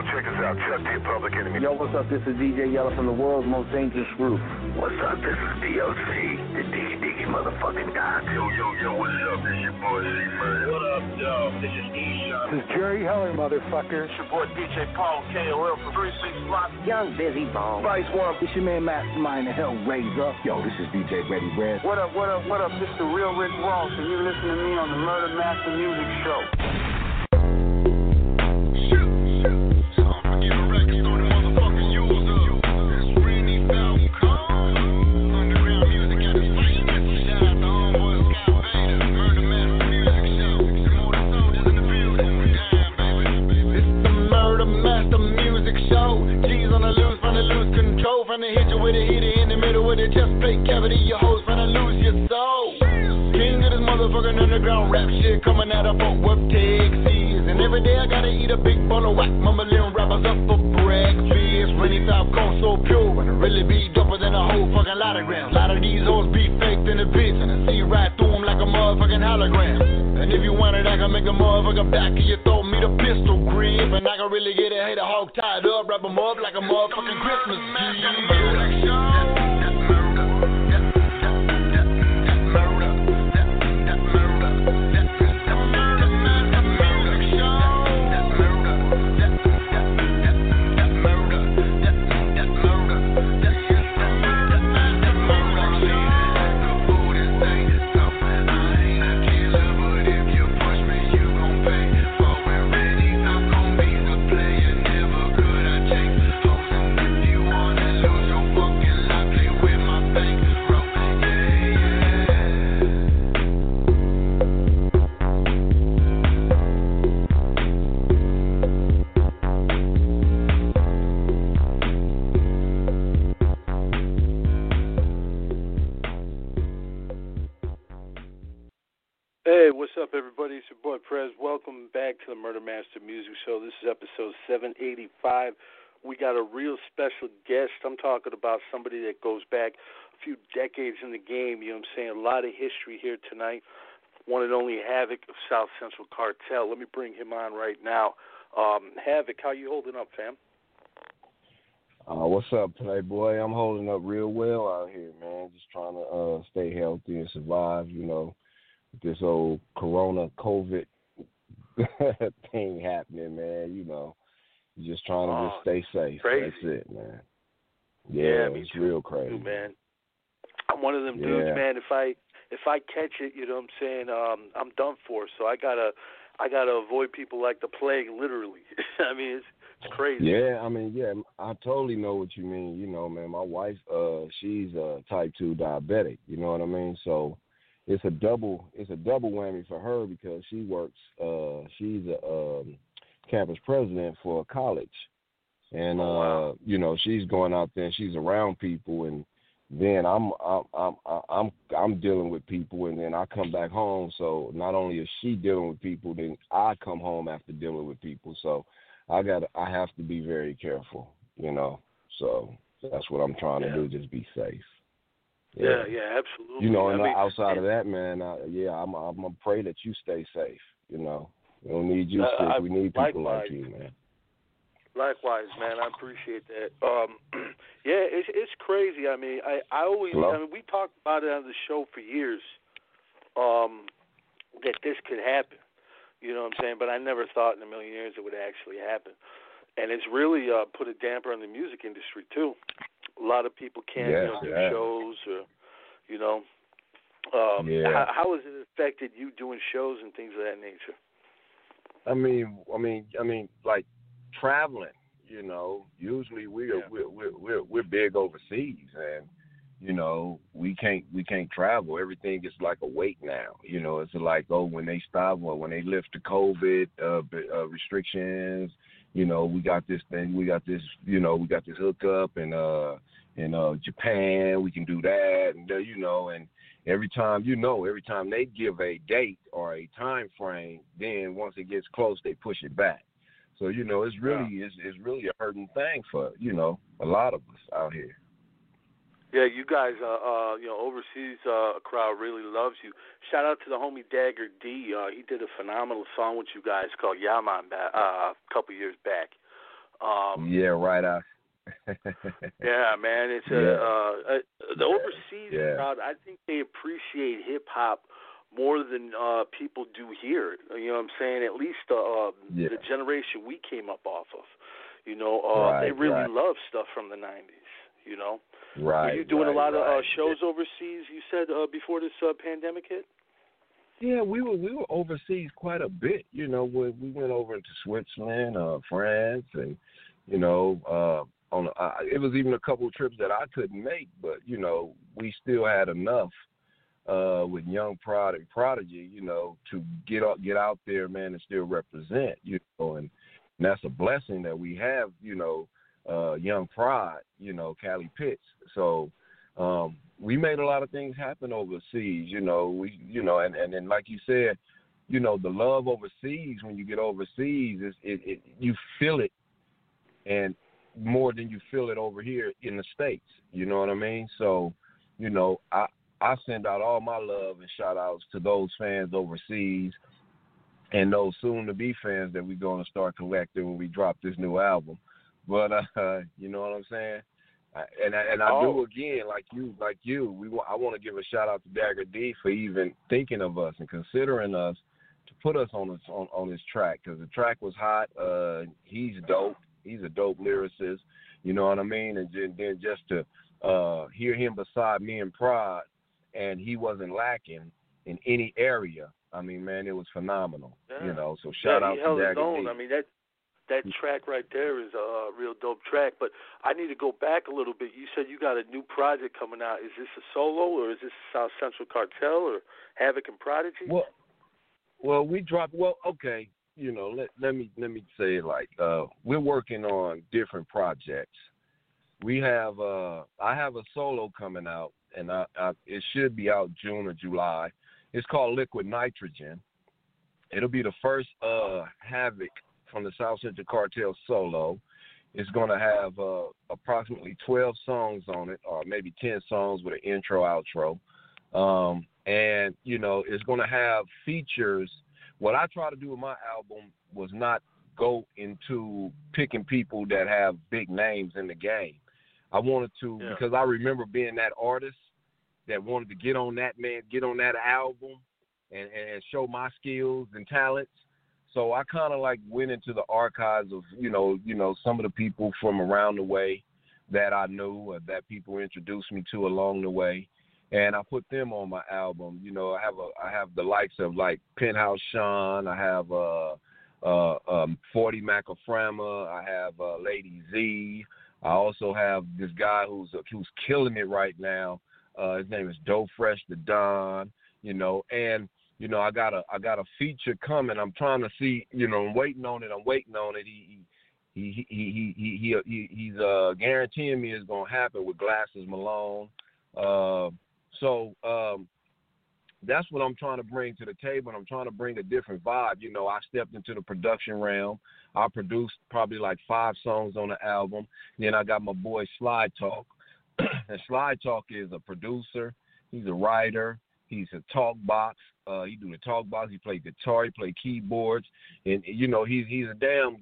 Yo, check us out. Chuck D, Public Enemy. Yo, what's up? This is DJ Yella from the world's most dangerous group. What's up? This is DOC, the diggy diggy motherfucking god. Yo, yo, yo, what's up? This your boy C Murder. What up, yo? This is E-Shot. This is Jerry Heller, motherfucker. It's your boy DJ Paul KOL from 36 Block. Young Busy Bone. Vice One. It's your man Mastermind, the Hellraiser. Yo, this is DJ Ready Red. What up, what up, what up? This is the real Rick Ross, and you're listening to me on the Murder Master Music Show. Saying? A lot of history here tonight. One and only Havikk of South Central Cartel. Let me bring him on right now. Um, Havikk, how you holding up, fam? Uh, what's up, Playboy? I'm holding up real well out here, man. Just trying to uh, stay healthy and survive, you know, this old Corona COVID thing happening, man. You know, just trying to Oh, just stay safe. crazy. That's it, man. Yeah, Yeah, it's real crazy. man. I'm one of them dudes, man. If I if I catch it, you know what I'm saying, um, I'm done for. So I gotta I gotta avoid people like the plague, literally. I mean, it's it's crazy. Yeah, I mean, yeah, I totally know what you mean. You know, man, my wife, uh, she's a type two diabetic. You know what I mean? So it's a double, it's a double whammy for her because she works. Uh, she's a um, campus president for a college, and Oh, uh, you know, she's going out there and she's around people, and then I'm I'm I'm I'm I'm dealing with people, and then I come back home. So not only is she dealing with people, then I come home after dealing with people. So I got I have to be very careful, you know. So that's what I'm trying Yeah. to do, just be safe. Yeah, yeah, absolutely. You know, and I mean, outside of that, man, uh, yeah, I'm I'm gonna pray that you stay safe. You know, we don't need you Uh, sick. I- we need people likewise. like you, man. Likewise, man. I appreciate that. Um, yeah, it's it's crazy. I mean, I I always Hello? I mean we talked about it on the show for years. Um, that this could happen. You know what I'm saying? But I never thought in a million years it would actually happen. And it's really uh, put a damper on the music industry too. A lot of people can't you Yes, know, do yeah. shows or you know. Um, Yeah. how, how has it affected you doing shows and things of that nature? I mean, I mean, I mean, like traveling. You know, usually we're Yeah. we're, we're we're we're big overseas, and you know we can't we can't travel. Everything is like a wait now. You know, it's like oh when they stop or when they lift the COVID uh, uh, restrictions. You know, we got this thing. We got this. You know, we got this hookup and uh in uh Japan. We can do that, and uh, you know, and every time you know, every time they give a date or a time frame, then once it gets close, they push it back. So you know, it's really it's, it's really a hurting thing for you know a lot of us out here. Yeah, you guys, uh, uh, you know, overseas uh, crowd really loves you. Shout out to the homie Dagger D. Uh, he did a phenomenal song with you guys called Yaman ba- uh, a couple years back. Um, yeah, right. I. yeah, man. It's a, Yeah. uh, uh, the overseas Yeah. crowd. I think they appreciate hip hop more than uh people do here. You know what I'm saying? At least uh, uh Yeah. the generation we came up off of. You know, uh they really right. love stuff from the 90s. You know, right. were you doing right, a lot of uh, shows overseas? You said uh, before this uh, pandemic hit. Yeah, we were we were overseas quite a bit. You know, we we went over to Switzerland, uh, France, and you know, uh, on uh, it was even a couple of trips that I couldn't make, but you know, we still had enough uh, with Young Prod and Prodigy, you know, to get out get out there, man, and still represent. You know, and, and that's a blessing that we have. You know, uh, Young Prod, you know, Cali Pitts. So um, we made a lot of things happen overseas. You know, we, you know, and and, like you said, you know, the love overseas when you get overseas is it, it you feel it, and more than you feel it over here in the states. You know what I mean? So, you know, I I send out all my love and shout outs to those fans overseas and those soon to be fans that we're going to start collecting when we drop this new album. But uh, you know what I'm saying? I- And I, and I Oh. do again, like you, like you. We I want to give a shout out to Dagger D for even thinking of us and considering us to put us on this on, on this track because the track was hot. Uh, he's dope. He's a dope lyricist. You know what I mean? And then, then just to uh, hear him beside me in Prod, and he wasn't lacking in any area. I mean, man, it was phenomenal. Yeah. You know, so shout yeah, out he to held his own. I mean that that track right there is a real dope track. But I need to go back a little bit. You said you got a new project coming out. Is this a solo or is this South Central Cartel or Havikk and Prodigy? Well, well, we dropped. Well, okay. You know, let let me let me say it like uh, we're working on different projects. We have uh, I have a solo coming out, and I, I it should be out June or July. It's called Liquid Nitrogen. It'll be the first uh, Havikk from the South Central Cartel solo. It's to have uh, approximately 12 songs on it, or maybe 10 songs with an intro, outro. Um, and, you know, it's to have features. What I try to do with my album was not go into picking people that have big names in the game. I wanted to, Yeah. because I remember being that artist that wanted to get on that man, get on that album and, and show my skills and talents. So I kind of like went into the archives of you know you know some of the people from around the way that I knew or that people introduced me to along the way, and I put them on my album. You know I have a I have the likes of like Penthouse Sean, I have uh uh um 40 Macaframa, I have uh, Lady Z. I also have this guy who's who's killing it right now. Uh, his name is Doe Fresh the Don. You know, and you know, I got a I got a feature coming. I'm trying to see, you know, I'm waiting on it. I'm waiting on it. He he he he he he, he he's uh guaranteeing me it's gonna happen with Glasses Malone. Uh, so um, that's what I'm trying to bring to the table. And I'm trying to bring a different vibe. You know, I stepped into the production realm. I produced probably like five songs on the album. Then I got my boy Slide Talk. and Slide Talk is a producer. He's a writer. He's a talk box. Uh, he do the talk box. He play guitar. He play keyboards, and you know he's he's a damn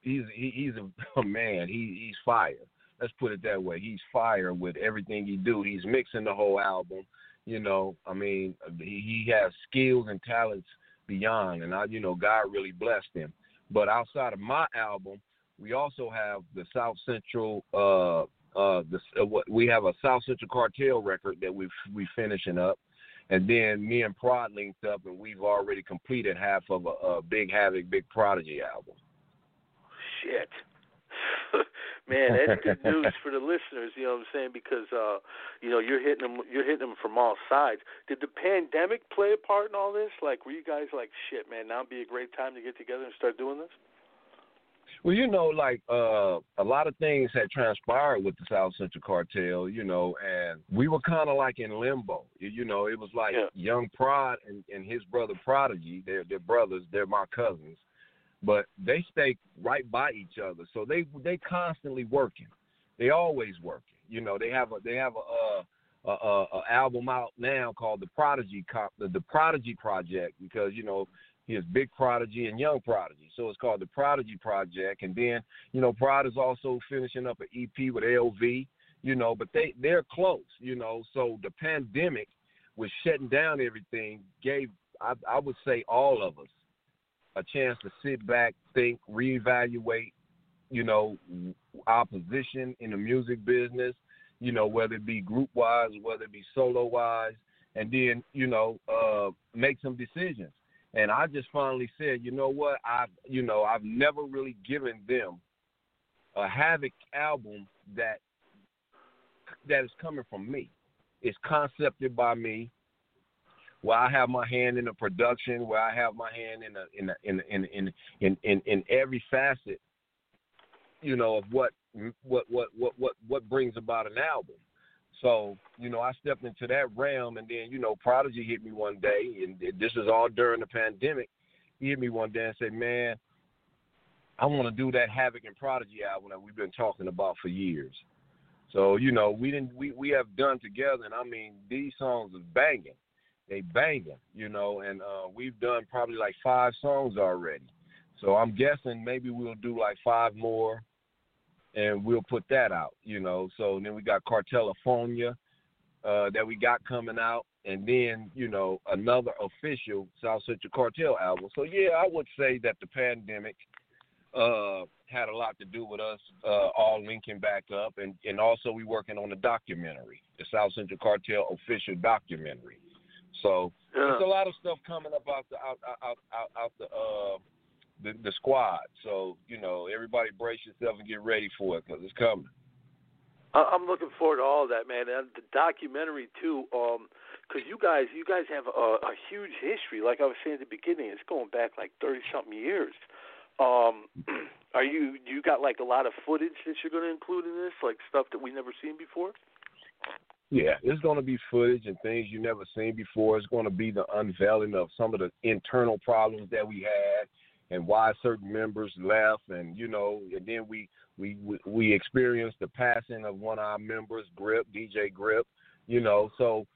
he's he, he's a, a man. He he's fire. Let's put it that way. He's fire with everything he do. He's mixing the whole album. You know, I mean, he, he has skills and talents beyond, and I, you know, God really blessed him. But outside of my album, we also have the South Central. Uh, uh, the uh, we have a South Central Cartel record that we we finishing up, and then me and Prod linked up, and we've already completed half of a, a Big Havikk, Big Prodigy album. Shit. Man, that's good news for the listeners. You know what I'm saying? Because uh, you know you're hitting them, you're hitting them from all sides. Did the pandemic play a part in all this? Like, were you guys like, shit, man? Now would be a great time to get together and start doing this. Well, you know, like uh, a lot of things had transpired with the South Central Cartel, you know, and we were kind of like in limbo. You- know, it was like Yeah. Young Prod and, and his brother Prodigy. They're they're brothers. They're my cousins, but they stay right by each other, so they they constantly working. They always working. You know, they have a they have a. A, a, a album out now called the Prodigy the, the Prodigy Project, because you know He has Big Prodigy and Young Prodigy. So it's called the Prodigy Project. And then, you know, Prod is also finishing up an EP with LV, you know, but they, they're close, you know. So the pandemic was shutting down everything gave, I, I would say, all of us a chance to sit back, think, reevaluate, you know, our position in the music business, you know, whether it be group wise, whether it be solo wise, and then, you know, uh, make some decisions. And I just finally said, you know what, I've you know, I've never really given them a Havikk album that that is coming from me. It's concepted by me, where I have my hand in the production, where I have my hand in the in the, in in in in in, in every facet, you know, of what what what what what what brings about an album. So, you know, I stepped into that realm, and then, you know, Prodigy hit me one day, and this is all during the pandemic. He hit me one day and said, "Man, I want to do that Havikk and Prodigy album that we've been talking about for years." So, you know, we didn't we we have done together, and I mean, these songs are banging. They banging, you know, and uh, we've done probably like five songs already. So I'm guessing maybe we'll do like five more and we'll put that out, you know. So then we got Cartelophobia uh, that we got coming out, and then you know another official South Central Cartel album. So yeah, I would say that the pandemic uh, had a lot to do with us uh, all linking back up, and and also we working on a documentary, the South Central Cartel official documentary. So yeah. there's a lot of stuff coming up out the out out out, out the uh, the, the squad. So you know, everybody brace yourself and get ready for it because it's coming. I'm looking forward to all that, man, and the documentary too. Um, because you guys, you guys have a, a huge history. Like I was saying at the beginning, it's going back like thirty something years. Um, are you do you got like a lot of footage that you're going to include in this, like stuff that we never seen before? Yeah, it's going to be footage and things you never seen before. It's going to be the unveiling of some of the internal problems that we had and why certain members left, and you know, and then we we we, we experienced the passing of one of our members, Grip, DJ Grip, you know, so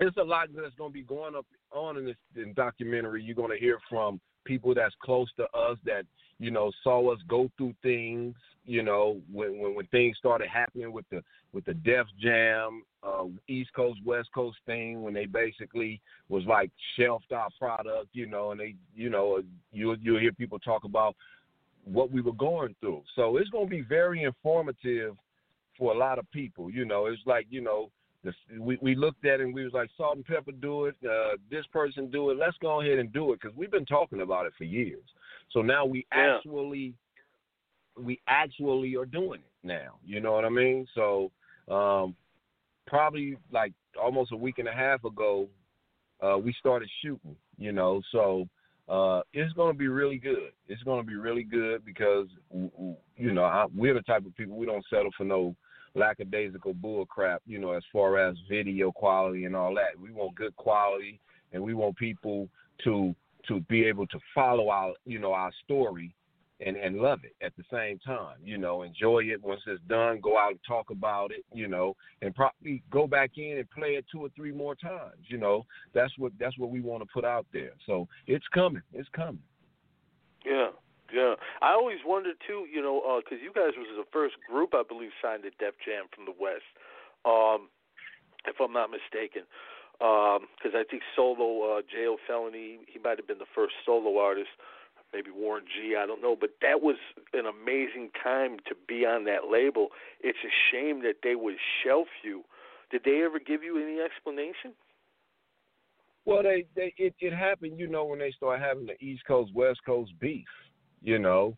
it's a lot that's going to be going up on in this in documentary. You're going to hear from people that's close to us that you know saw us go through things you know when when, when things started happening with the with the Def Jam uh, East Coast West Coast thing when they basically was like shelved our product you know and they you know you you'll hear people talk about what we were going through. So it's going to be very informative for a lot of people you know. It's like you know the, we we looked at it and we was like salt and pepper do it, uh, this person do it. Let's go ahead and do it because we've been talking about it for years. So now we yeah. actually we actually are doing it now. You know what I mean? So um, probably like almost a week and a half ago, uh, we started shooting. You know, so uh, it's going to be really good. It's going to be really good because you know I, we're the type of people we don't settle for no lackadaisical bull crap, you know, as far as video quality and all that. We want good quality and we want people to to be able to follow our you know our story and and love it at the same time you know enjoy it. Once it's done go out and talk about it you know and probably go back in and play it two or three more times you know. That's what that's what we want to put out there. So it's coming. It's coming. Yeah yeah, I always wondered too. You know, because uh, you guys was the first group I believe signed to Def Jam from the West, um, if I'm not mistaken. Because um, I think solo uh, Jayo Felony, he might have been the first solo artist. Maybe Warren G, I don't know, but that was an amazing time to be on that label. It's a shame that they would shelf you. Did they ever give you any explanation? Well, they, they it, it happened, you know, when they started having the East Coast West Coast beef you know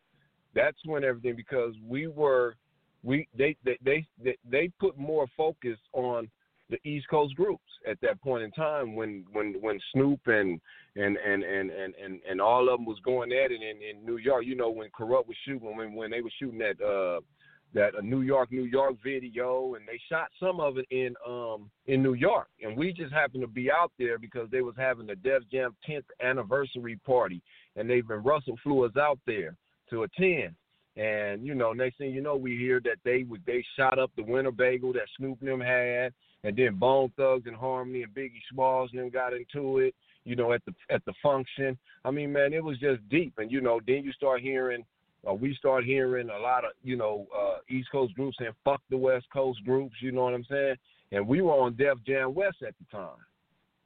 that's when everything because we were we they they they they, put more focus on the East Coast groups at that point in time when when when Snoop and and and and and and, and all of them was going at it in, in New York. You know when Kurupt was shooting when when they were shooting that uh that a New York New York video and they shot some of it in um in New York and we just happened to be out there because they was having the Def Jam 10th anniversary party and they've been Russell flew us out there to attend. And you know, next thing you know, we hear that they they shot up the Winnebago that Snoop and them had, and then Bone Thugs and Harmony and Biggie Smalls and them got into it. you know, at the at the function. I mean, man, it was just deep. And you know, then you start hearing, uh, we start hearing a lot of, you know, uh, East Coast groups saying "fuck the West Coast groups." You know what I'm saying? And we were on Def Jam West at the time.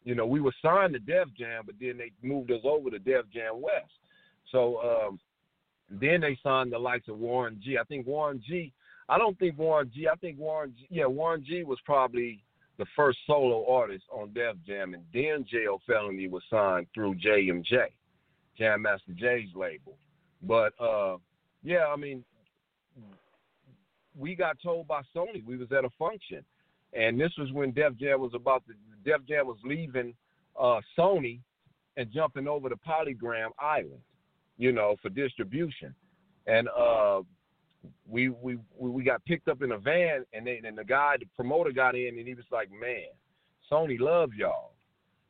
You know, we were signed to Def Jam, but then they moved us over to Def Jam West. So um, then they signed the likes of Warren G. I think Warren G. I don't think Warren G. I think Warren G. Yeah, Warren G. was probably the first solo artist on Def Jam, and then Jayo Felony was signed through JMJ, Jam Master Jay's label. But uh, yeah, I mean, we got told by Sony we was at a function, and this was when Def Jam was about to Def Jam was leaving uh, Sony and jumping over to Polygram Island, you know, for distribution. And uh, we we we got picked up in a van, and then and the guy, the promoter, got in, and he was like, "Man, Sony love y'all."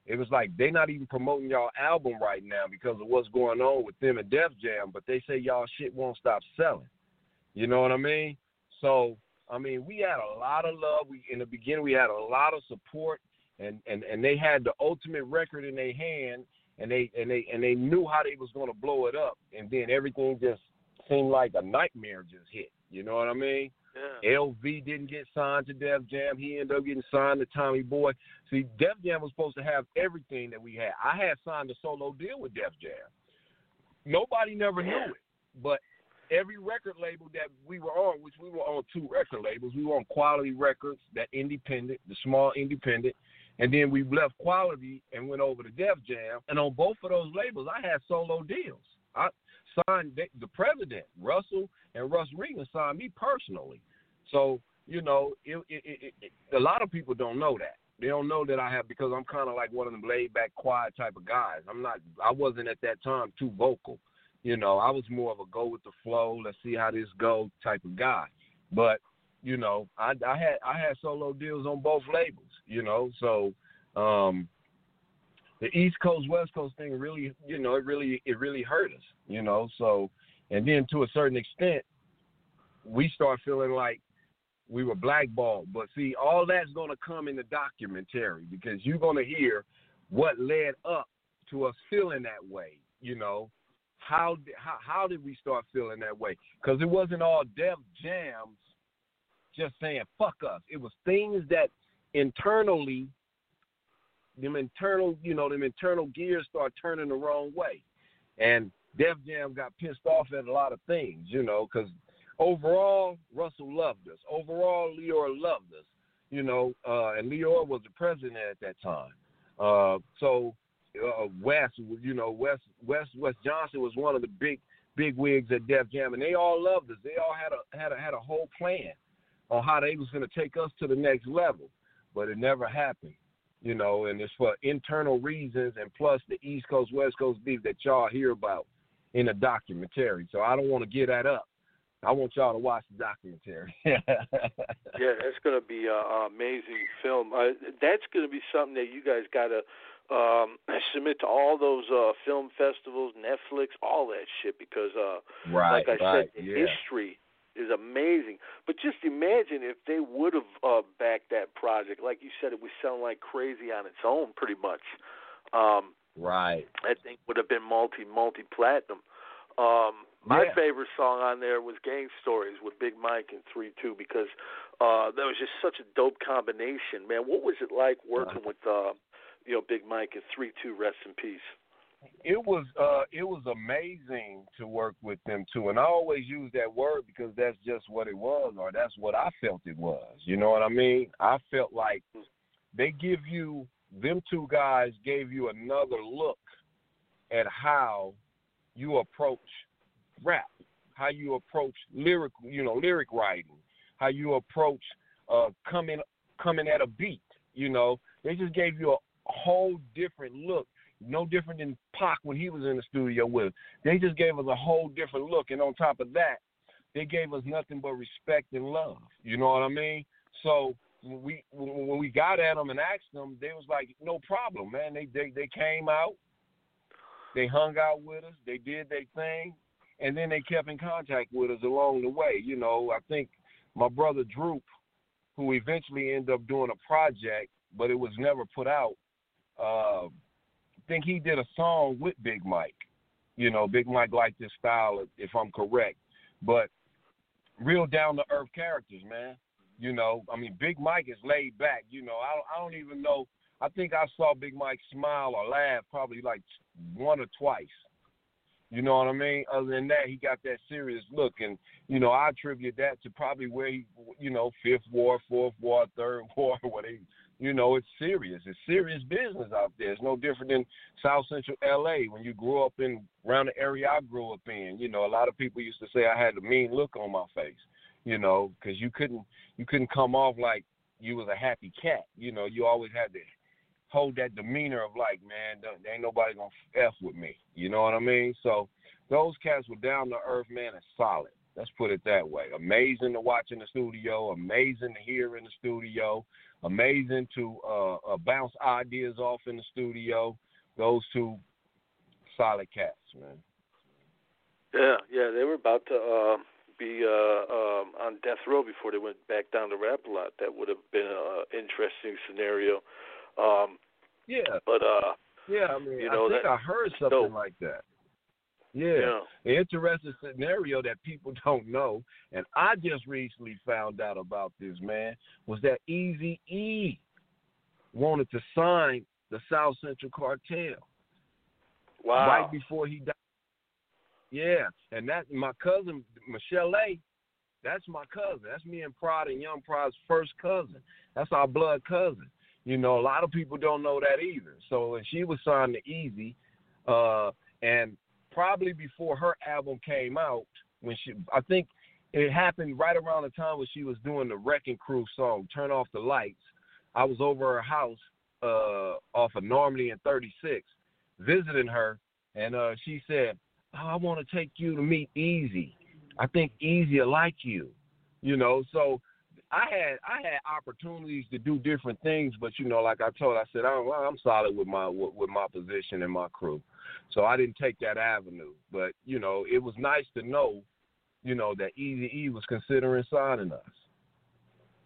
It was like they not even promoting y'all album right now because of what's going on with them and Def Jam, but they say y'all shit won't stop selling. You know what I mean? So I mean, we had a lot of love. We in the beginning we had a lot of support, and and and they had the ultimate record in their hand, and they and they and they knew how they was going to blow it up, and then everything just seemed like a nightmare just hit. You know what I mean? Yeah. LV didn't get signed to Def Jam. He ended up getting signed to Tommy Boy. See, Def Jam was supposed to have everything that we had. I had signed a solo deal with Def Jam. Nobody never knew it, but every record label that we were on, which we were on two record labels, we were on Quality Records, that independent, the small independent, and then we left Quality and went over to Def Jam. And on both of those labels, I had solo deals. I signed the, the president, Russell and Russ Regan signed me personally. So you know, it, it, it, a lot of people don't know that. They don't know that I have because I'm kind of like one of them laid back, quiet type of guys. I'm not. I wasn't at that time too vocal. You know, I was more of a go with the flow. Let's see how this go type of guy. But you know, I, I had I had solo deals on both labels. You know, so um, the East Coast West Coast thing really, you know, it really it really hurt us. You know, so and then to a certain extent, we start feeling like we were blackballed. But see, all that's going to come in the documentary because you're going to hear what led up to us feeling that way. You know, how how how did we start feeling that way? Because it wasn't all Def Jams just saying fuck us. It was things that internally, them internal, you know, them internal gears start turning the wrong way, and Def Jam got pissed off at a lot of things, you know, because overall Russell loved us. Overall, Lyor loved us, you know, uh, and Lyor was the president at that time. Uh, so uh, Wes, you know, West West West Johnson was one of the big big wigs at Def Jam, and they all loved us. They all had a had a had a whole plan on how they was going to take us to the next level, but it never happened. You know, and it's for internal reasons, and plus the East Coast West Coast beef that y'all hear about in a documentary. So I don't want to get that up. I want y'all to watch the documentary. yeah, that's going to be an amazing film. Uh, that's going to be something that you guys got to um, submit to all those uh, film festivals, Netflix, all that shit. Because, uh, right, like I right, said, yeah. history is amazing. But just imagine if they would have uh, backed that project. Like you said, it would sound like crazy on its own, pretty much. Um, right. I think would have been multi multi platinum. Um, my Yeah. favorite song on there was Gang Stories with Big Mike and Three Two because uh, that was just such a dope combination, man. What was it like working with uh, you know Big Mike and Three Two? Rest in peace. it was uh it was amazing to work with them too and i always use that word because that's just what it was or that's what i felt it was you know what i mean i felt like they give you them two guys gave you another look at how you approach rap how you approach lyric you know lyric writing how you approach uh coming coming at a beat you know they just gave you a whole different look no different than Pac when he was in the studio with. They just gave us a whole different look, and on top of that, they gave us nothing but respect and love. You know what I mean? So when we when we got at them and asked them, they was like, "No problem, man." They they they came out, they hung out with us, they did their thing, and then they kept in contact with us along the way. You know, I think my brother Droop, who eventually ended up doing a project, but it was never put out. Uh, think he did a song with Big Mike. You know, Big Mike liked his style, if I'm correct. But real down to earth characters, man. You know, I mean, Big Mike is laid back. You know, I I don't even know. I think I saw Big Mike smile or laugh probably like one or twice. You know what I mean? Other than that, he got that serious look, and you know, I attribute that to probably where he, you know, fifth war, fourth war, third war, what he, you know, it's serious. It's serious business out there. It's no different than South Central LA when you grew up in around the area I grew up in. You know, a lot of people used to say I had a mean look on my face. You know, because you couldn't you couldn't come off like you was a happy cat. You know, you always had to hold that demeanor of like, man, there ain't nobody gonna f with me. You know what I mean? So those cats were down to earth, man, and solid. Let's put it that way. Amazing to watch in the studio. Amazing to hear in the studio amazing to uh, uh, bounce ideas off in the studio. Those two solid cats, man. Yeah, yeah, they were about to uh, be uh, um, on death row before they went back down to rap a lot. That would have been an interesting scenario. Um, yeah, but uh, yeah, I mean, you know, I think that, I heard something like that. Yeah. yeah. An interesting scenario that people don't know, and I just recently found out about this, man, was that Easy E wanted to sign the South Central Cartel. Wow. Right before he died. Yeah. And that my cousin Michelle A, that's my cousin. That's me and Prod and Young Prod's first cousin. That's our blood cousin. You know, a lot of people don't know that either. So when she was signed to Easy, uh, and probably before her album came out when she I think it happened right around the time when she was doing the Wrecking Crew song, Turn Off the Lights. I was over her house uh off of Normandy and 36 visiting her and uh she said, oh, I want to take you to meet Eazy. I think Eazy like you. You know, so I had I had opportunities to do different things, but you know, like I told, I said I'm, I'm solid with my with my position and my crew. So I didn't take that avenue. But, you know, it was nice to know, you know, that Easy E was considering signing us.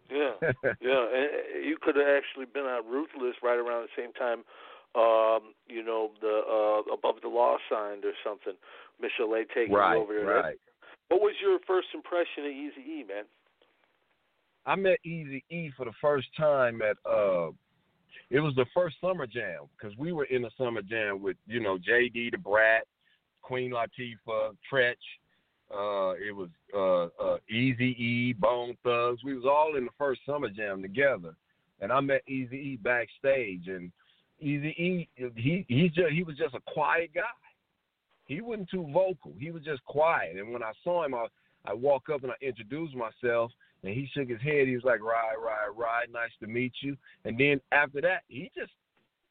Yeah, yeah, and you could have actually been on Ruthless right around the same time. Um, you know, the uh, above the law signed or something. Michelle A taking right, over there. Right. What was your first impression of Easy E, man? I met Easy E for the first time at uh it was the first summer jam because we were in the summer jam with you know JD the Brat, Queen Latifah, Treach. Uh, it was uh, uh, Easy E, Bone Thugs. We was all in the first summer jam together, and I met Easy E backstage. And Easy E, he he just he was just a quiet guy. He wasn't too vocal. He was just quiet. And when I saw him, I I walk up and I introduced myself, and he shook his head. He was like, "Right, right, right. Nice to meet you." And then after that, he just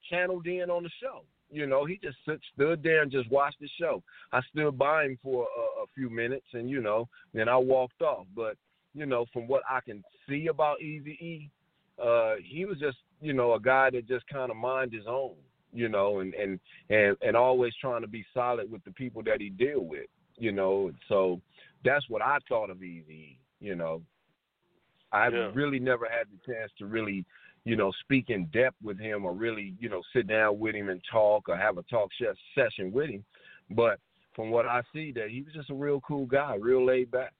channeled in on the show. You know, he just stood, stood there and just watched the show. I stood by him for a, a few minutes, and you know, then I walked off. But you know, from what I can see about Easy E, uh, he was just you know a guy that just kind of mind his own. You know, and and and and always trying to be solid with the people that he deal with. You know, so that's what I thought of Eazy. You know, I've yeah. really never had the chance to really, you know, speak in depth with him or really, you know, sit down with him and talk or have a talk session with him. But from what I see, that he was just a real cool guy, real laid back.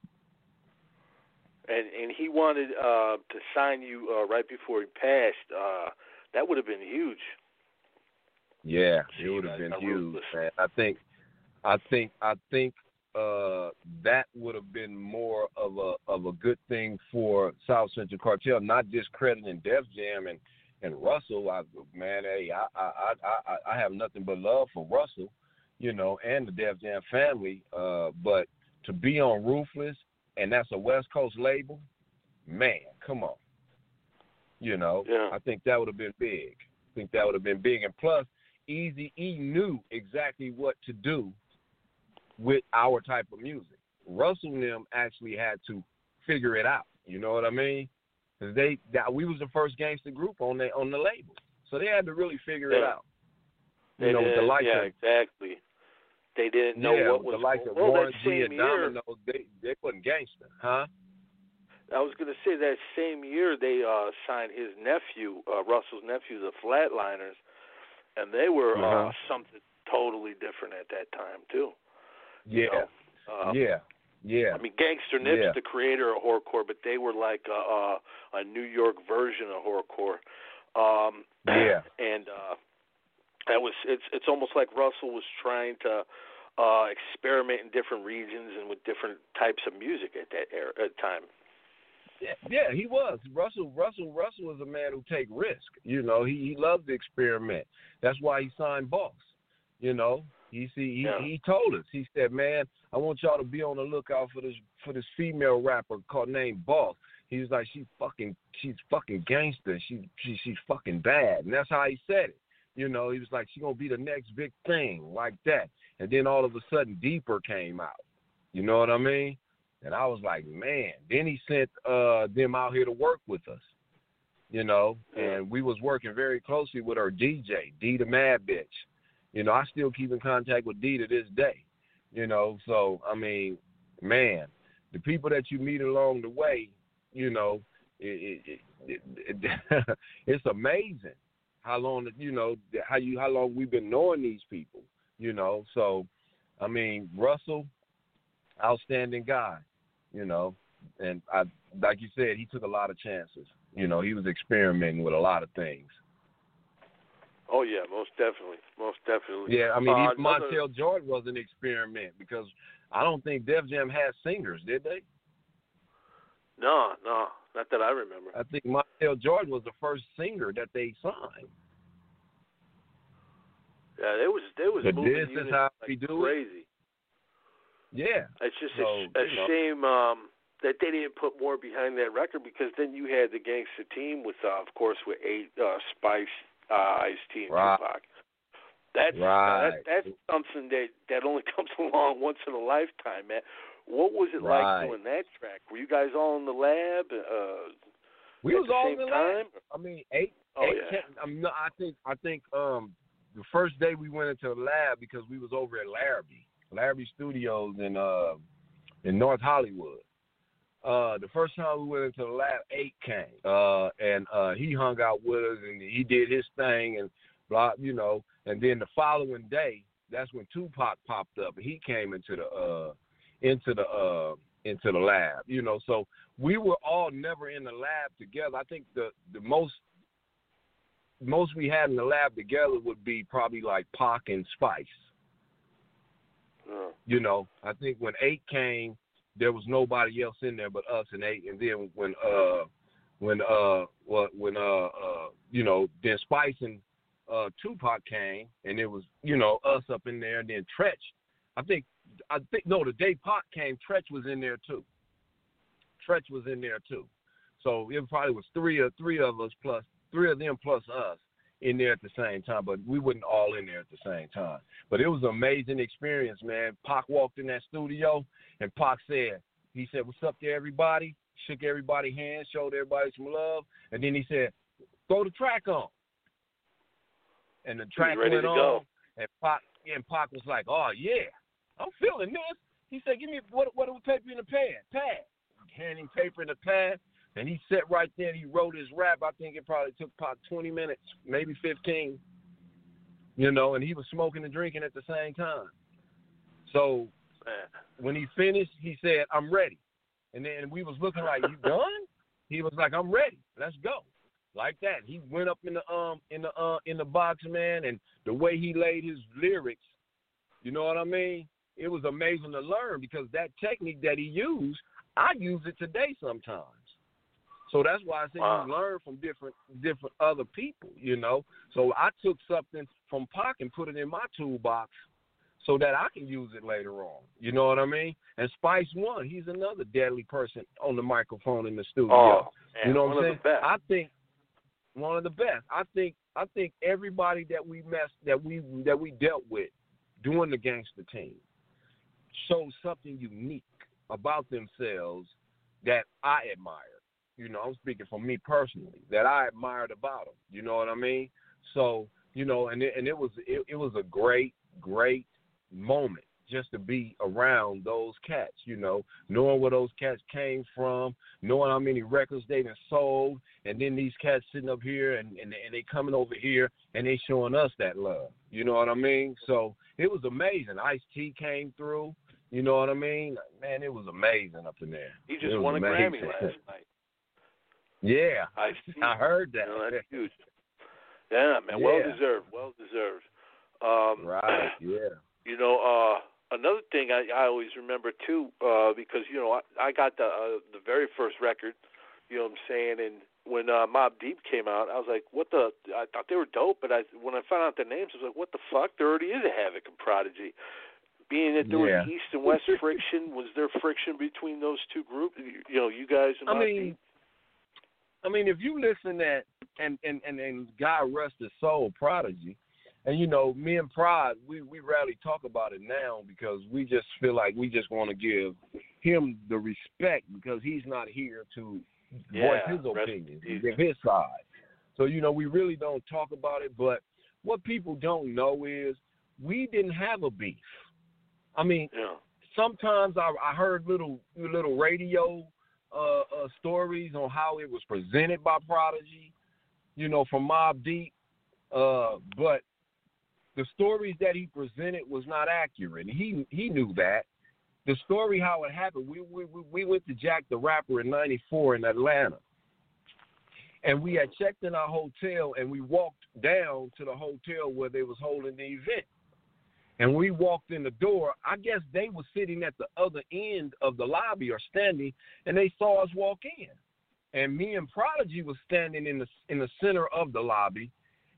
And and he wanted uh, to sign you uh, right before he passed. Uh, that would have been huge. Yeah, it would have been huge, man. I think, I think, I think uh, that would have been more of a of a good thing for South Central Cartel, not discrediting Def Jam and and Russell. I, man, hey, I, I I I have nothing but love for Russell, you know, and the Def Jam family. Uh, but to be on Ruthless and that's a West Coast label, man, come on. You know, yeah. I think that would have been big. I think that would have been big, and plus, Easy E knew exactly what to do with our type of music. Russell and them actually had to figure it out. You know what I mean? Because they that we was the first gangster group on the on the label, so they had to really figure yeah. it out. You they know, with the likes yeah, of exactly. They didn't know yeah, what was the likes of well, Warren that G same and year, Domino. They they wasn't gangster, huh? I was going to say that same year they uh signed his nephew, uh Russell's nephew, the Flatlinerz, and they were uh, Uh-huh. something totally different at that time too. Yeah, You know? Uh, yeah, yeah. I mean, Gangster Nip's Yeah. the creator of horrorcore, but they were like a, a, a New York version of horrorcore. Um, Yeah. and uh, that was it's it's almost like Russell was trying to uh, experiment in different regions and with different types of music at that era, at time. Yeah, yeah, he was. Russell Russell Russell was a man who take risk. You know, he, he loved to experiment. That's why he signed Boss. You know. He see he, Yeah. he told us. He said, Man, I want y'all to be on the lookout for this for this female rapper called named Boss. He was like, She's fucking she's fucking gangster. She she she's fucking bad. And that's how he said it. You know, he was like, She's gonna be the next big thing, like that. And then all of a sudden Deeper came out. You know what I mean? And I was like, man. Then he sent uh them out here to work with us. You know, and we was working very closely with our DJ, D the Mad Bitch. You know, I still keep in contact with D to this day. You know, so I mean, man, the people that you meet along the way, you know, it, it, it, it, it's amazing how long you know how you how long we've been knowing these people. You know, so I mean, Russell, outstanding guy. You know, and I like you said, he took a lot of chances. You know, he was experimenting with a lot of things. Oh yeah, most definitely, most definitely. Yeah, I mean, Uh, another- Montel Jordan was an experiment because I don't think Def Jam had singers, did they? No, no, not that I remember. I think Montel Jordan was the first singer that they signed. Yeah, they was they was But moving this is how like we do it? crazy. Yeah. It's just So, a, a shame um, that they didn't put more behind that record because then you had the gangster team with, uh, of course, with eight uh, Spice, uh, Ice T, and Right. Tupac. That's Right. that, that's something that that only comes along once in a lifetime, man. What was it Right. like doing that track? Were you guys all in the lab? Uh, We was all in the time? lab. I mean, eight. Oh, eight yeah. ten- I'm not, I think. I think. Um, the first day we went into the lab because we was over at Larrabee, Larrabee Studios in uh in North Hollywood. Uh, the first time we went into the lab, eight came. Uh, and uh, he hung out with us and he did his thing and blah, you know. And then the following day, that's when Tupac popped up and he came into the uh into the uh into the lab, you know. So we were all never in the lab together. I think the the most most we had in the lab together would be probably like Pac and Spice. uh, You know, I think when eight came, there was nobody else in there but us and eight. And then when uh when uh what when uh uh you know then Spice and uh Tupac came and it was you know us up in there. And then Treach, I think I think no the day Pac came, Treach was in there too. Treach was in there too. So it probably was three or three of us plus three of them plus us in there at the same time, but we wasn't all in there at the same time. But it was an amazing experience, man. Pac walked in that studio and Pac said, he said, What's up to everybody? Shook everybody's hand, showed everybody some love, and then he said, Throw the track on. And the track went on go. and Pac and Pac was like, Oh yeah, I'm feeling this. He said, Give me what what paper in the pad? Pad. Handing paper in the pad. And he sat right there and he wrote his rap. I think it probably took Pac 20 minutes, maybe 15. You know, and he was smoking and drinking at the same time. So when he finished, he said, I'm ready. And then we was looking like, You done? He was like, I'm ready. Let's go. Like that. He went up in the um in the uh in the box, man, and the way he laid his lyrics, you know what I mean? It was amazing to learn because that technique that he used, I use it today sometimes. So that's why I say Wow. you learn from different different other people, you know. So I took something from Pac and put it in my toolbox so that I can use it later on. You know what I mean? And Spice One, he's another deadly person on the microphone in the studio. Oh, man, you know what I'm saying? I think one of the best. I think I think everybody that we messed that we that we dealt with doing the gangster team shows something unique about themselves that I admire. You know, I'm speaking for me personally that I admired about them. You know what I mean? So you know, and it, and it was it, it was a great great moment just to be around those cats, you know, knowing where those cats came from, knowing how many records they've sold, and then these cats sitting up here and, and, and they coming over here and they showing us that love. You know what I mean? So it was amazing. Ice T came through. You know what I mean? Man, it was amazing up in there. He just won a Grammy last night. Yeah, I see. I heard that. You know, that's huge. Yeah, man. Well deserved. Well deserved. Um, Right. Yeah. You know, uh, another thing I, I always remember too, uh, because you know I, I got the uh, the very first record. You know what I'm saying? And when uh, Mobb Deep came out, I was like, "What the?" I thought they were dope, but I when I found out their names, I was like, "What the fuck?" There already is a Havoc and Prodigy. Being that there Yeah. was East and West friction, was there friction between those two groups? You, you know, you guys and I mean, Deep? I mean, if you listen at and and and and God rest his soul, Prodigy, and you know, me and Prod, we we rarely talk about it now because we just feel like we just want to give him the respect because he's not here to voice his opinion, give his side. So you know, we really don't talk about it. But what people don't know is we didn't have a beef. I mean, Yeah. sometimes I, I heard little little radio uh, uh, stories on how it was presented by Prodigy, you know, from Mobb Deep. Uh, but the stories that he presented was not accurate. He he knew that. The story how it happened, we we we- we went to Jack the Rapper in '94 in Atlanta, and we had checked in our hotel and we walked down to the hotel where they was holding the event. And we walked in the door. I guess they were sitting at the other end of the lobby or standing, and they saw us walk in. And me and Prodigy was standing in the in the center of the lobby,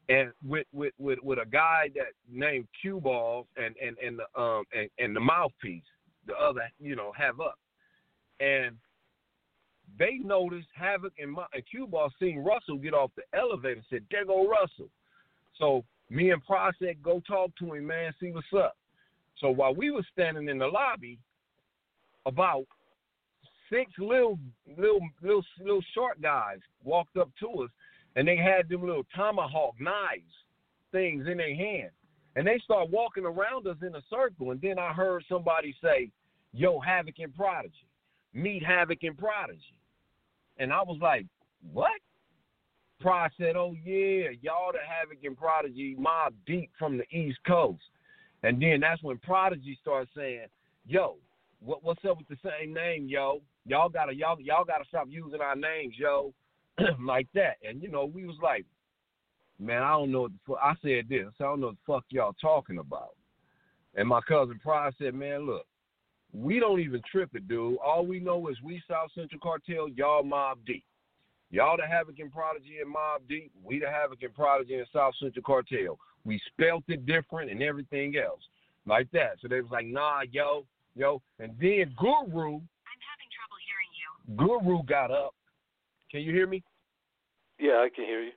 and with with with, with a guy that named Q Ball and and and the um and, and the mouthpiece, the other you know have up, and they noticed Havoc and, my, and Q Ball seen Russell get off the elevator said, "There go Russell." So me and Prod said, "Go talk to him, man. See what's up." So while we were standing in the lobby, about six little little little little short guys walked up to us, and they had them little tomahawk knives things in their hand, and they start walking around us in a circle. And then I heard somebody say, "Yo, Havoc and Prodigy, meet Havoc and Prodigy," and I was like, "What?" Prod said, "Oh yeah, y'all the Havoc and Prodigy Mobb Deep from the East Coast," and then that's when Prodigy started saying, "Yo, what, what's up with the same name, yo? Y'all gotta y'all y'all gotta stop using our names, yo, like that." And you know, we was like, "Man, I don't know what the fuck." I said this, I don't know what the fuck y'all talking about. And my cousin Pride said, "Man, look, we don't even trip it, dude. All we know is we South Central Cartel, y'all Mobb Deep." Y'all the Havoc and Prodigy and Mobb Deep. We the Havoc and Prodigy and South Central Cartel. We spelt it different and everything else. Like that. So they was like, nah, yo, yo. And then Guru I'm having trouble hearing you. Guru got up. Can you hear me? Yeah, I can hear you.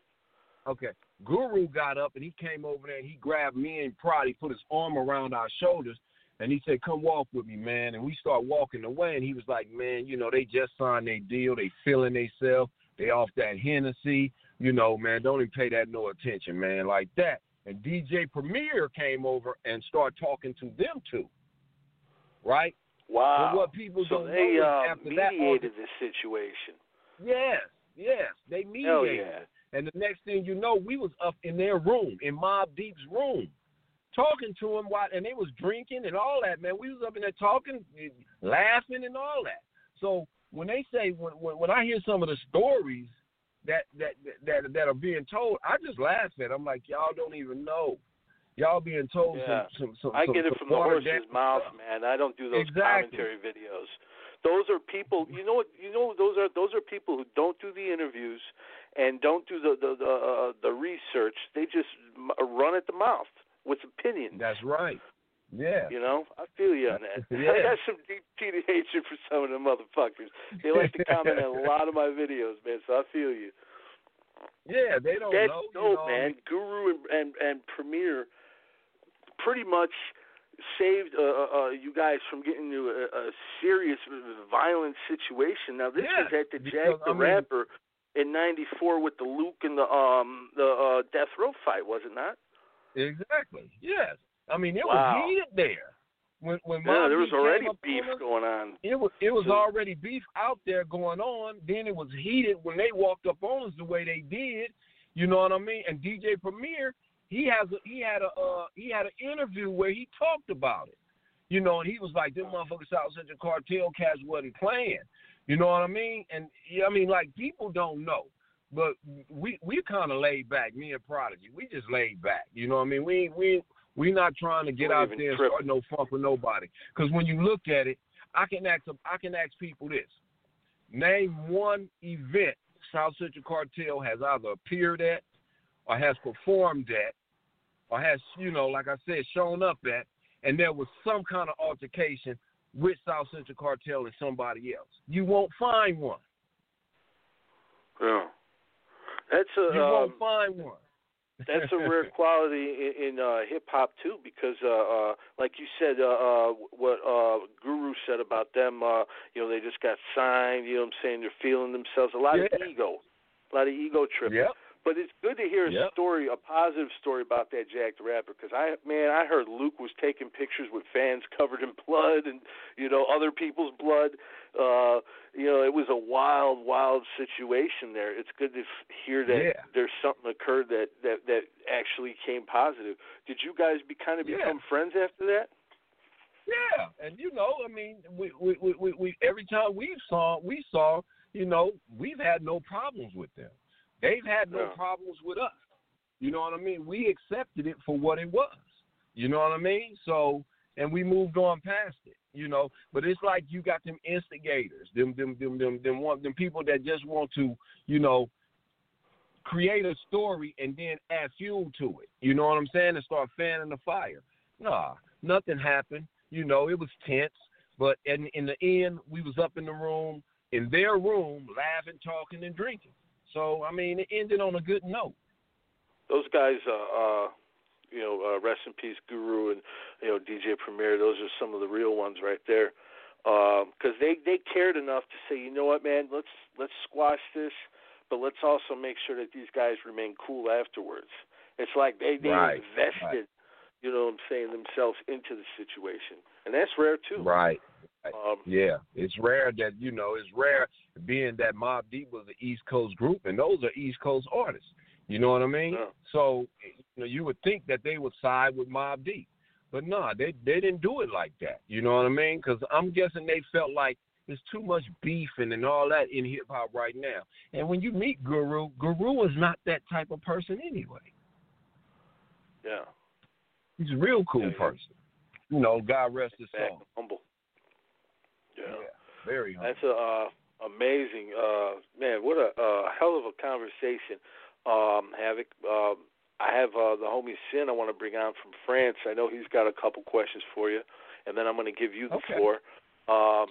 Okay. Guru got up and he came over there and he grabbed me and Prod. He put his arm around our shoulders and he said, Come walk with me, man. And we start walking away and he was like, Man, you know, they just signed their deal. They feeling themselves. They off that Hennessy. You know, man, don't even pay that no attention, man, like that. And DJ Premier came over and started talking to them too. Right? Wow. But what people so don't they know uh, after that mediated this situation. Yes, yes. They mediated. Hell yeah. And the next thing you know, we was up in their room, in Mobb Deep's room, talking to them while and they was drinking and all that, man. We was up in there talking, laughing and all that. So when they say when when, when I hear some of the stories that that that that are being told, I just laugh at. I'm like, y'all don't even know. Y'all being told Yeah. some, some, some I some, get it from the horse's mouth, man. I don't do those Exactly. commentary videos. Those are people. You know what? You know those are those are people who don't do the interviews and don't do the the the, uh, the research. They just run at the mouth with opinions. That's right. Yeah. You know, I feel you on that. Yeah. I got some deep seated hatred for some of the motherfuckers. They like to comment on a lot of my videos, man. So I feel you. Yeah, they don't That's know. you dope, know, man. Guru and, and and Premier pretty much saved uh, uh, uh, you guys from getting into a, a serious violent situation. Now this Yeah, was at the Jack the I mean- Rapper in '94 with the Luke and the um the uh, Death Row fight, was it not? Exactly. Yes. I mean, it Wow. was heated there when when Yeah, there was already beef us, going on. it was it was already beef out there going on. Then it was heated when they walked up on us the way they did. You know what I mean? And DJ Premier, he has a, he had a uh, he had an interview where he talked about it. You know, and he was like, "Them motherfuckers South Central Cartel cats wasn't playing." You know what I mean? And I mean, like people don't know, but we we kind of laid back. Me and Prodigy, we just laid back. You know what I mean? We we we not trying to get out there and start no funk with nobody. Because when you look at it, I can ask I can ask people this: Name one event South Central Cartel has either appeared at, or has performed at, or has you know, like I said, shown up at, and there was some kind of altercation with South Central Cartel and somebody else. You won't find one. Yeah. That's a You um, won't find one. That's a rare quality in, in uh, hip hop too, because uh, uh, like you said, uh, uh, what uh, Guru said about them, uh, you know, they just got signed. You know what I'm saying? They're feeling themselves. A lot Yeah. of ego, a lot of ego tripping. Yep. But it's good to hear a Yep. story, a positive story about that Jack the Rapper, because I, man, I heard Luke was taking pictures with fans covered in blood and you know other people's blood. Uh, you know, it was a wild, wild situation there. It's good to hear that Yeah. there's something occurred that that that actually came positive. Did you guys be kind of Yeah. become friends after that? Yeah, and you know, I mean, we we we, we, we every time we saw we saw, you know, we've had no problems with them. They've had no Yeah. problems with us. You know what I mean? We accepted it for what it was. You know what I mean? So, and we moved on past it. You know, but it's like you got them instigators, them them them them them one them people that just want to, you know, create a story and then add fuel to it. You know what I'm saying? And start fanning the fire. Nah, nothing happened. You know, it was tense, but in in the end, we was up in the room, in their room, laughing, talking, and drinking. So I mean, it ended on a good note. Those guys, uh, uh, you know, uh, rest in peace, Guru and you know DJ Premier. Those are some of the real ones right there, because they they cared enough to say, you know what, man, let's let's squash this, but let's also make sure that these guys remain cool afterwards. It's like they they Right, invested, right. you know, what I'm saying themselves into the situation, and that's rare too. Right. Um, Yeah, it's rare that you know it's rare being that Mobb Deep was an East Coast group, and those are East Coast artists. You know what I mean? Yeah. So you know you would think that they would side with Mobb Deep, but no, they they didn't do it like that. You know what I mean? Because I'm guessing they felt like there's too much beefing and all that in hip hop right now. And when you meet Guru, Guru is not that type of person anyway. yeah, He's a real cool Yeah, yeah. person. You know, God rest his soul. humble. Yeah. very humble. That's a uh, amazing uh, man. What a uh, hell of a conversation, um, Havoc. Um, I have uh, the homie Sin. I want to bring on from France. I know he's got a couple questions for you, and then I'm going to give you the Okay. floor. Um,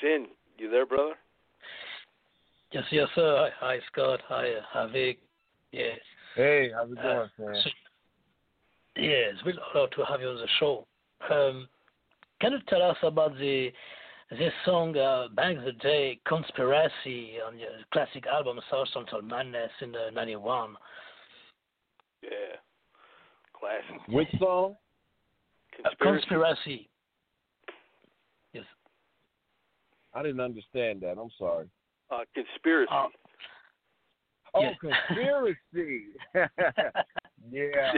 Sin, you there, brother? Yes, yes, sir. Hi, hi Scott. Hi, uh, Havikk. Yes. Hey, how's it Uh, going, man? so- yes, we're honored to have you on the show. Um, can you tell us about the this song uh, back in the day, "Conspiracy" on your classic album "South Central Madness" in uh, '91? Yeah, classic. Which song? Uh, conspiracy. Yes. I didn't understand that. I'm sorry. Uh, conspiracy. Uh, Oh, Yes. conspiracy. yeah,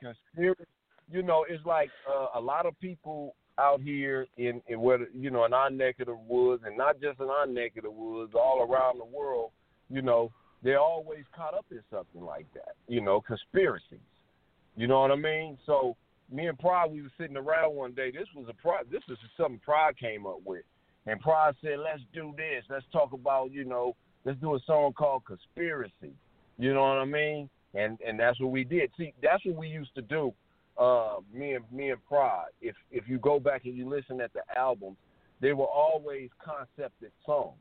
conspiracy. You know, it's like uh, a lot of people out here in in where you know in our neck of the woods, and not just in our neck of the woods, all around the world. You know, they're always caught up in something like that. You know, conspiracies. You know what I mean? So me and Pride, we were sitting around one day. This was a Pride. This is something Pride came up with, and Pride said, "Let's do this. Let's talk about you know." let's do a song called Conspiracy. You know what I mean? And and that's what we did. See, that's what we used to do. Uh, me and me and Pride. If if you go back and you listen at the albums, they were always concepted songs.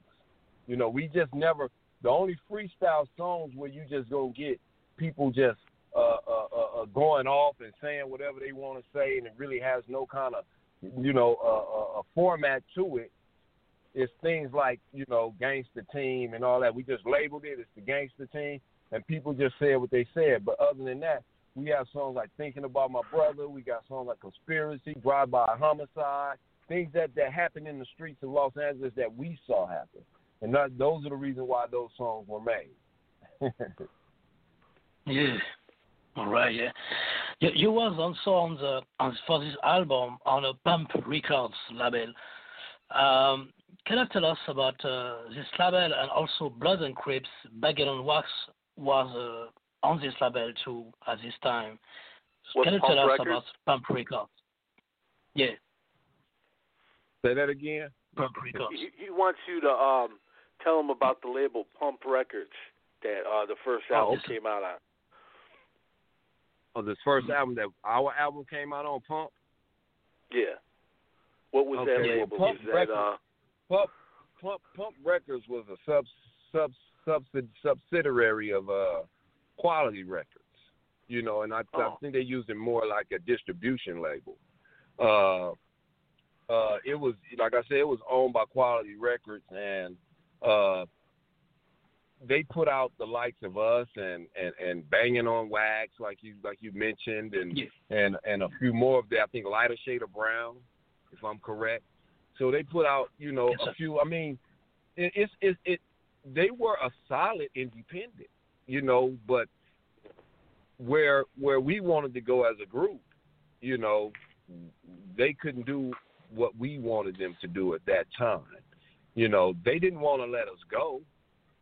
You know, we just never. The only freestyle songs where you just gonna get people just uh, uh, uh, uh, going off and saying whatever they want to say, and it really has no kind of you know uh, uh, a format to it it's things like you know gangster team and all that. We just labeled it. It's the gangster team, and people just said what they said. But other than that, We have songs like Thinking About My Brother. We got songs like Conspiracy, Drive By Homicide, things that, that happened in the streets of Los Angeles that we saw happen. And that, those are the reasons why those songs were made. yeah. All right, yeah. You, you was also on the on for this album on a Pump Records label. Um, can you tell us about uh, this label and also Blood and Crips? Bangin' On Wax was uh, on this label too at this time. What's can you tell us Records? about Pump Records? Yeah, Say that again. Pump Records. He, he wants you to um tell him about the label Pump Records that uh the first Oh, album this is- came out on. Oh, this first album that our album came out on, Pump. Yeah. What was that Okay, well, label? Pump was that Records- uh Pump Pump Pump Records was a sub sub subsid, subsidiary of uh Quality Records. You know, and I, I Oh. think they used it more like a distribution label. Uh uh it was like I said, it was owned by Quality Records and uh they put out the likes of us and, and, and banging on wax like you like you mentioned and Yeah. and and a few more of that. I think lighter shade of brown, if I'm correct. So they put out, you know, Yes, a few. I mean, it, it's it, it they were a solid independent, you know, but where where we wanted to go as a group, you know, they couldn't do what we wanted them to do at that time. You know, they didn't want to let us go.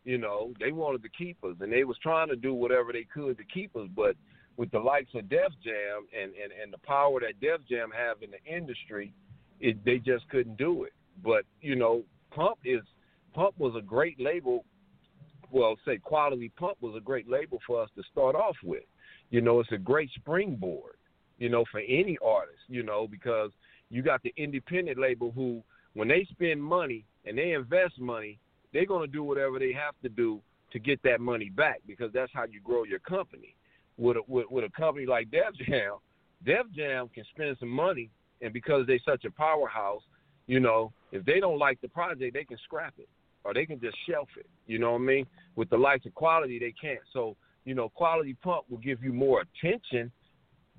You know, they wanted to keep us, and they was trying to do whatever they could to keep us. But with the likes of Def Jam and and and the power that Def Jam have in the industry, it they just couldn't do it. But you know, Pump is Pump was a great label. Well, say Quality Pump was a great label for us to start off with. You know, it's a great springboard. You know, for any artist. You know, because you got the independent label who, when they spend money and they invest money, they're going to do whatever they have to do to get that money back because that's how you grow your company. With a, with, with a company like Def Jam, Def Jam can spend some money, and because they're such a powerhouse, you know, if they don't like the project, they can scrap it or they can just shelf it. You know what I mean? With the likes of quality, they can't. So, you know, quality pump will give you more attention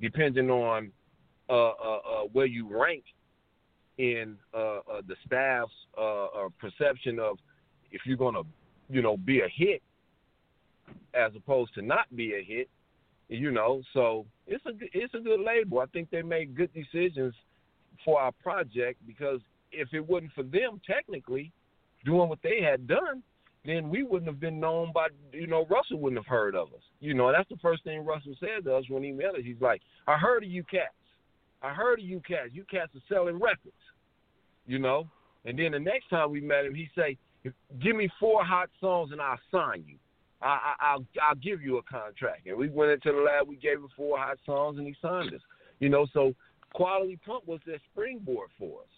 depending on uh, uh, uh, where you rank in uh, uh, the staff's uh, perception of if you're going to, you know, be a hit as opposed to not be a hit. You know, so it's a it's a good label. I think they made good decisions for our project because if it wasn't for them technically doing what they had done, then we wouldn't have been known by you know Russell wouldn't have heard of us. You know, that's the first thing Russell said to us when he met us. He's like, "I heard of you cats. I heard of you cats. You cats are selling records." You know, and then the next time we met him, he say, "Give me four hot songs and I'll sign you. I, I, I'll I'll give you a contract." And we went into the lab. We gave him four hot songs and he signed us. You know, so Quality Pump was that springboard for us.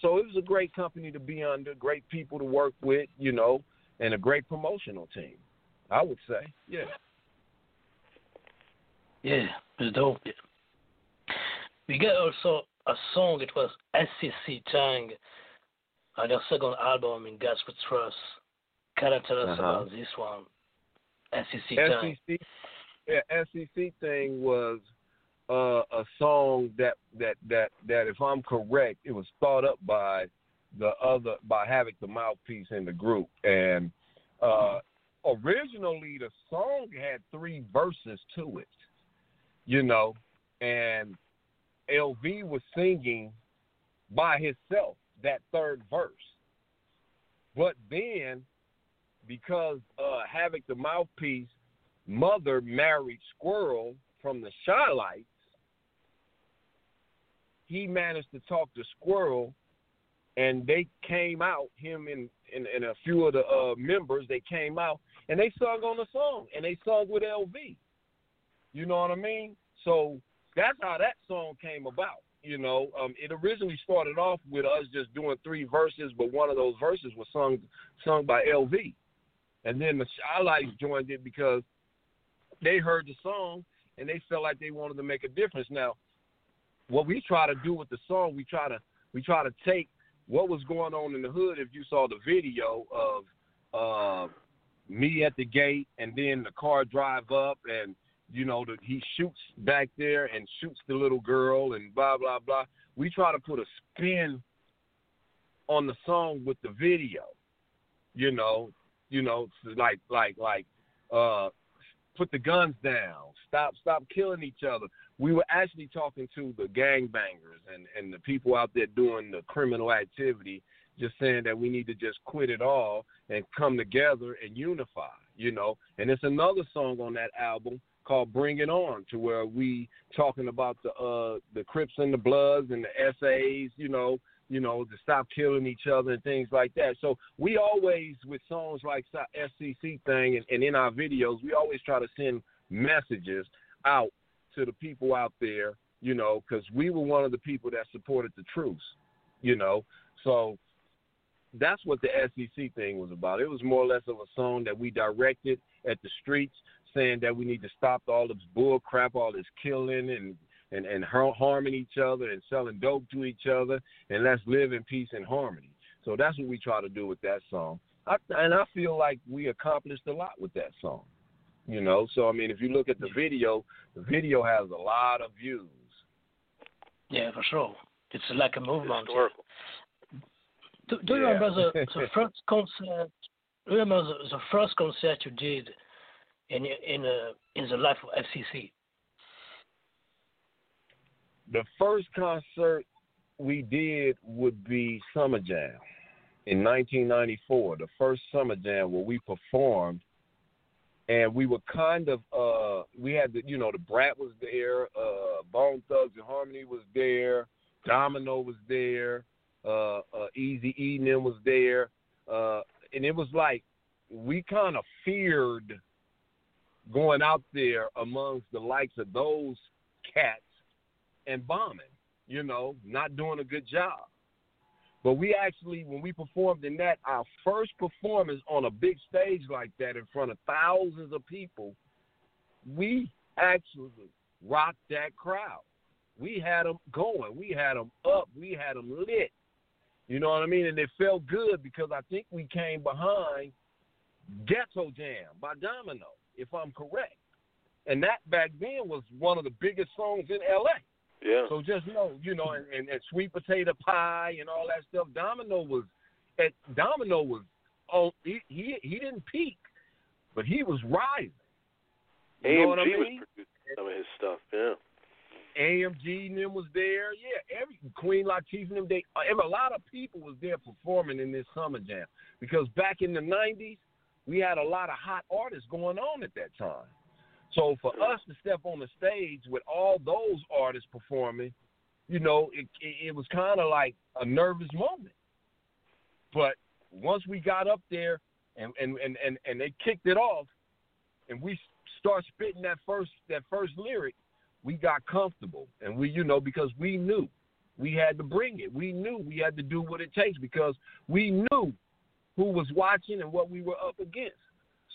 So it was a great company to be under, great people to work with, you know, and a great promotional team. I would say, yeah. Yeah, it's dope. Yeah. We got also a song. It was SCC Tang on their second album in God's We Trust. Can you tell us Uh-huh. about this one? SCC Tang. SEC, yeah, SEC thing was uh, a song that that that that if I'm correct, it was thought up by the other by Havoc the mouthpiece in the group, and uh, originally the song had three verses to it, you know, and LV was singing by himself that third verse, but then because uh, Havoc the mouthpiece mother married Squirrel from the Shy he managed to talk to Squirrel, and they came out. Him and and, and a few of the uh, members they came out and they sung on the song and they sung with LV. You know what I mean? So that's how that song came about. You know, um, it originally started off with us just doing three verses, but one of those verses was sung sung by LV. And then the Shy Lights joined it because they heard the song and they felt like they wanted to make a difference. Now, what we try to do with the song, we try to we try to take what was going on in the hood. If you saw the video of uh, me at the gate and then the car drive up and you know, the, he shoots back there and shoots the little girl and blah blah blah. We try to put a spin on the song with the video. You know, you know, like like like uh put the guns down, stop stop killing each other. We were actually talking to the gangbangers and and the people out there doing the criminal activity, just saying that we need to just quit it all and come together and unify. You know, and it's another song on that album called "Bring It On," to where we talking about the uh the Crips and the Bloods and the SAs. You know, you know, to stop killing each other and things like that. So we always, with songs like SCC thing and, and in our videos, we always try to send messages out to the people out there, you know, because we were one of the people that supported the truce, you know. So that's what the SEC thing was about. It was more or less of a song that we directed at the streets, saying that we need to stop all this bull crap, all this killing and and, and harming each other and selling dope to each other, and let's live in peace and harmony. So that's what we try to do with that song. I, and I feel like we accomplished a lot with that song. You know, so I mean, if you look at the video, the video has a lot of views. Yeah, for sure. It's like a movement. Historical. Do, do you remember the, the first concert? Do you remember the, the first concert you did in in uh, in the life of FCC? The first concert we did would be Summer Jam in 1994. The first Summer Jam where we performed, and we were kind of uh we had the you know the Brat was there, uh Bone Thugs and Harmony was there, Domino was there, uh, uh Easy E was there, uh, and it was like we kind of feared going out there amongst the likes of those cats and bombing, you know, not doing a good job. But we actually, when we performed in that, our first performance on a big stage like that in front of thousands of people, we actually rocked that crowd. We had them going. We had them up. We had them lit. You know what I mean? And it felt good because I think we came behind Ghetto Jam by Domino, if I'm correct. And that back then was one of the biggest songs in LA. Yeah. So just know, you know, and, and, and sweet potato pie and all that stuff. Domino was, at Domino was, oh, he he, he didn't peak, but he was rising. You AMG know what I was producing some of his stuff. Yeah. AMG and them was there. Yeah, every Queen Latifah and them. They, every, a lot of people was there performing in this summer jam because back in the '90s, we had a lot of hot artists going on at that time. So for us to step on the stage with all those artists performing, you know, it it, it was kind of like a nervous moment. But once we got up there and and, and, and and they kicked it off, and we start spitting that first that first lyric, we got comfortable, and we you know because we knew we had to bring it. We knew we had to do what it takes because we knew who was watching and what we were up against.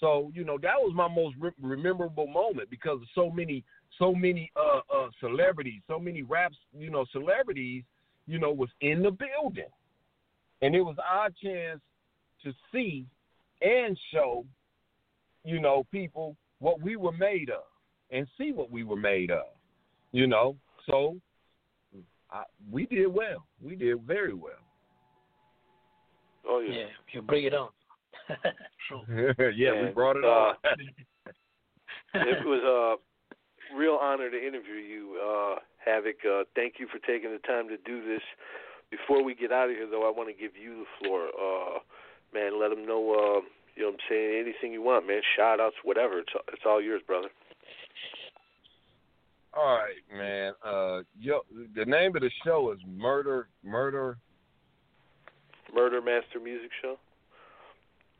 So you know that was my most re- rememberable moment because of so many, so many uh, uh, celebrities, so many raps, you know, celebrities, you know, was in the building, and it was our chance to see and show, you know, people what we were made of and see what we were made of, you know. So I, we did well. We did very well. Oh yeah. Yeah, you bring it on. sure. yeah, we brought it uh, on. it was a real honor to interview you, uh, Havoc. Uh, thank you for taking the time to do this. Before we get out of here, though, I want to give you the floor. Uh, man, let them know. Uh, you know, what I'm saying anything you want, man. Shout outs, whatever. It's it's all yours, brother. All right, man. Uh, yo, the name of the show is Murder, Murder. Murder Master Music Show.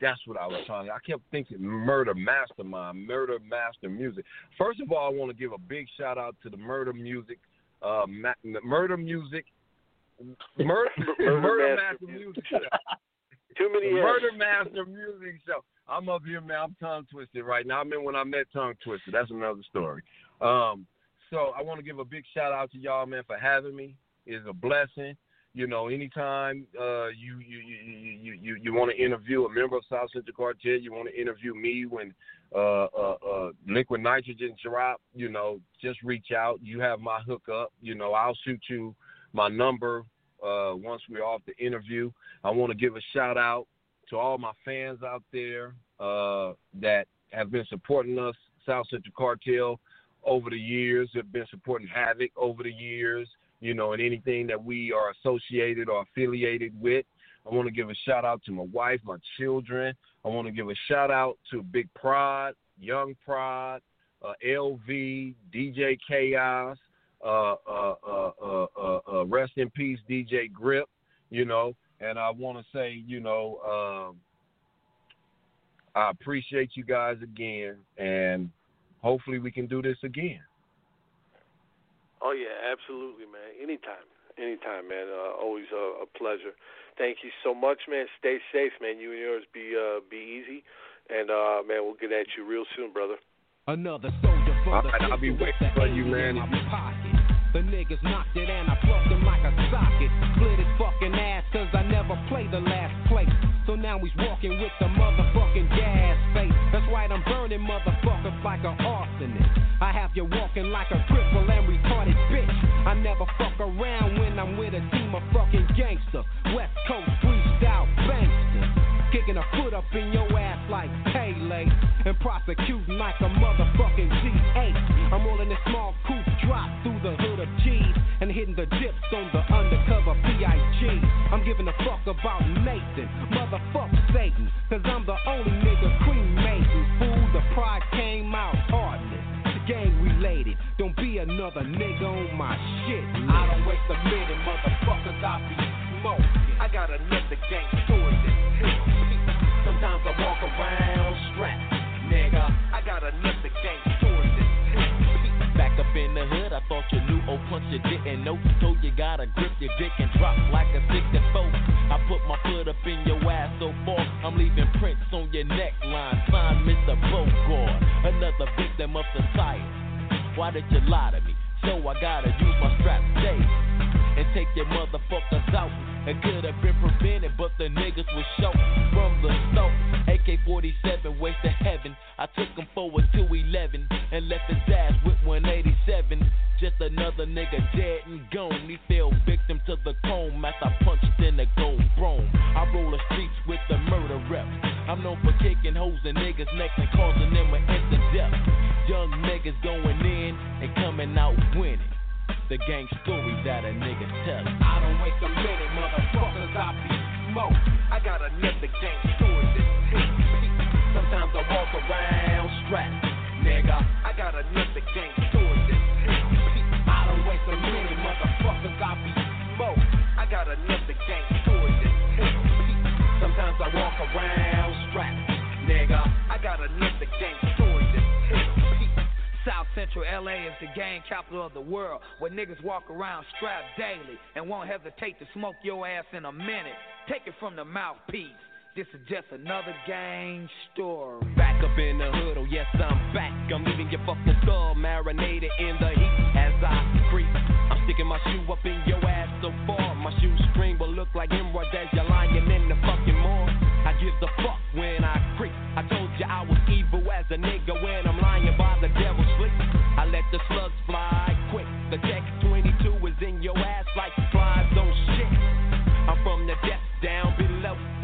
That's what I was trying. I kept thinking Murder Mastermind, Murder Master Music. First of all, I want to give a big shout out to the Murder Music, uh, ma- Murder Music, Mur- Murder Murder, Master Master Music Music Show. Show. Too many Murder Master Music Show. I'm up here, man. I'm tongue twisted right now. I mean, when I met tongue twisted, that's another story. Um, so I want to give a big shout out to y'all, man, for having me. It's a blessing. You know, anytime uh, you you you you you, you want to interview a member of South Central Cartel, you want to interview me when uh, uh, uh, Liquid Nitrogen drop. You know, just reach out. You have my hookup. You know, I'll shoot you my number uh, once we're off the interview. I want to give a shout out to all my fans out there uh, that have been supporting us, South Central Cartel, over the years. Have been supporting Havoc over the years you know, and anything that we are associated or affiliated with. I want to give a shout out to my wife, my children. I want to give a shout out to Big Prod, Young Prod, uh, LV, DJ Chaos, uh uh, uh, uh, uh, rest in peace, DJ Grip, you know. And I want to say, you know, um, I appreciate you guys again, and hopefully we can do this again. Oh yeah, absolutely, man. Anytime, anytime, man. Uh, always a, a pleasure. Thank you so much, man. Stay safe, man. You and yours be uh, be easy, and uh, man, we'll get at you real soon, brother. Another soldier for All the right, I'll be waiting for you, man. The niggas knocked it and I plucked him like a socket. Split his fucking ass cause I never played the last place. So now he's walking with the motherfucking gas face. That's right, I'm burning motherfuckers like an arsonist. Have walking like a cripple and retarded bitch. I never fuck around when I'm with a team of fucking gangsters. West Coast freestyle bangsters. Kicking a foot up in your ass like Pele. And prosecuting like a motherfucking G8. I'm rolling this small coupe drop through the hood of G's. And hitting the dips on the undercover PIG. I'm giving a fuck about Nathan. Another nigga on my shit. I don't waste a minute, motherfuckers. I be smoking. I got another gang story to tell. Sometimes I walk around strapped, nigga. I got another gang story to tell. Back up in the hood, I thought you knew. Oh, punch you didn't know. So you gotta grip your dick and drop like a 64. I put my foot up in your ass so far, I'm leaving prints on your neckline. Sign Mr. Bogart, another victim of society. Why did you lie to me? So I gotta use my strap safe and take your motherfuckers out. It could have been prevented, but the niggas was short from the start. AK 47, waste to heaven. I took him forward to 11 and left his ass with 187. Just another nigga dead and gone. He fell victim to the comb as I punched in the gold chrome. I roll the streets with the murder rep. I'm known for kicking hoes in niggas' necks and causing them an instant death. Young niggas going in and coming out winning. The gang stories that a nigga tell. I don't waste a minute, motherfuckers. I be smoke. I got another gang story to tell. Sometimes I walk around strapped, nigga. I got another gang story to tell. I don't waste a minute, motherfuckers. I be smoke. I got another gang story to tell. Sometimes I walk around strapped, nigga. I got another gang Central LA is the gang capital of the world, where niggas walk around strapped daily and won't hesitate to smoke your ass in a minute. Take it from the mouthpiece. This is just another gang story. Back up in the hood, oh yes, I'm back. I'm leaving your fucking skull marinated in the heat as I creep. I'm sticking my shoe up in your ass so far. My shoe screen will look like emeralds as you're lying in the fucking mall. I give the fuck when I creep. I told you I was evil as a nigga when I'm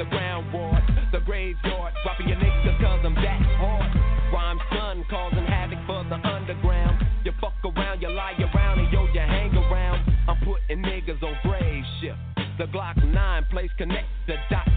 the ground ward, the graveyard, dropping your niggas cause I'm that hard. Rhyme son causing havoc for the underground. You fuck around, you lie around, and yo, you hang around. I'm putting niggas on grave shift. The Glock 9 place connect the dots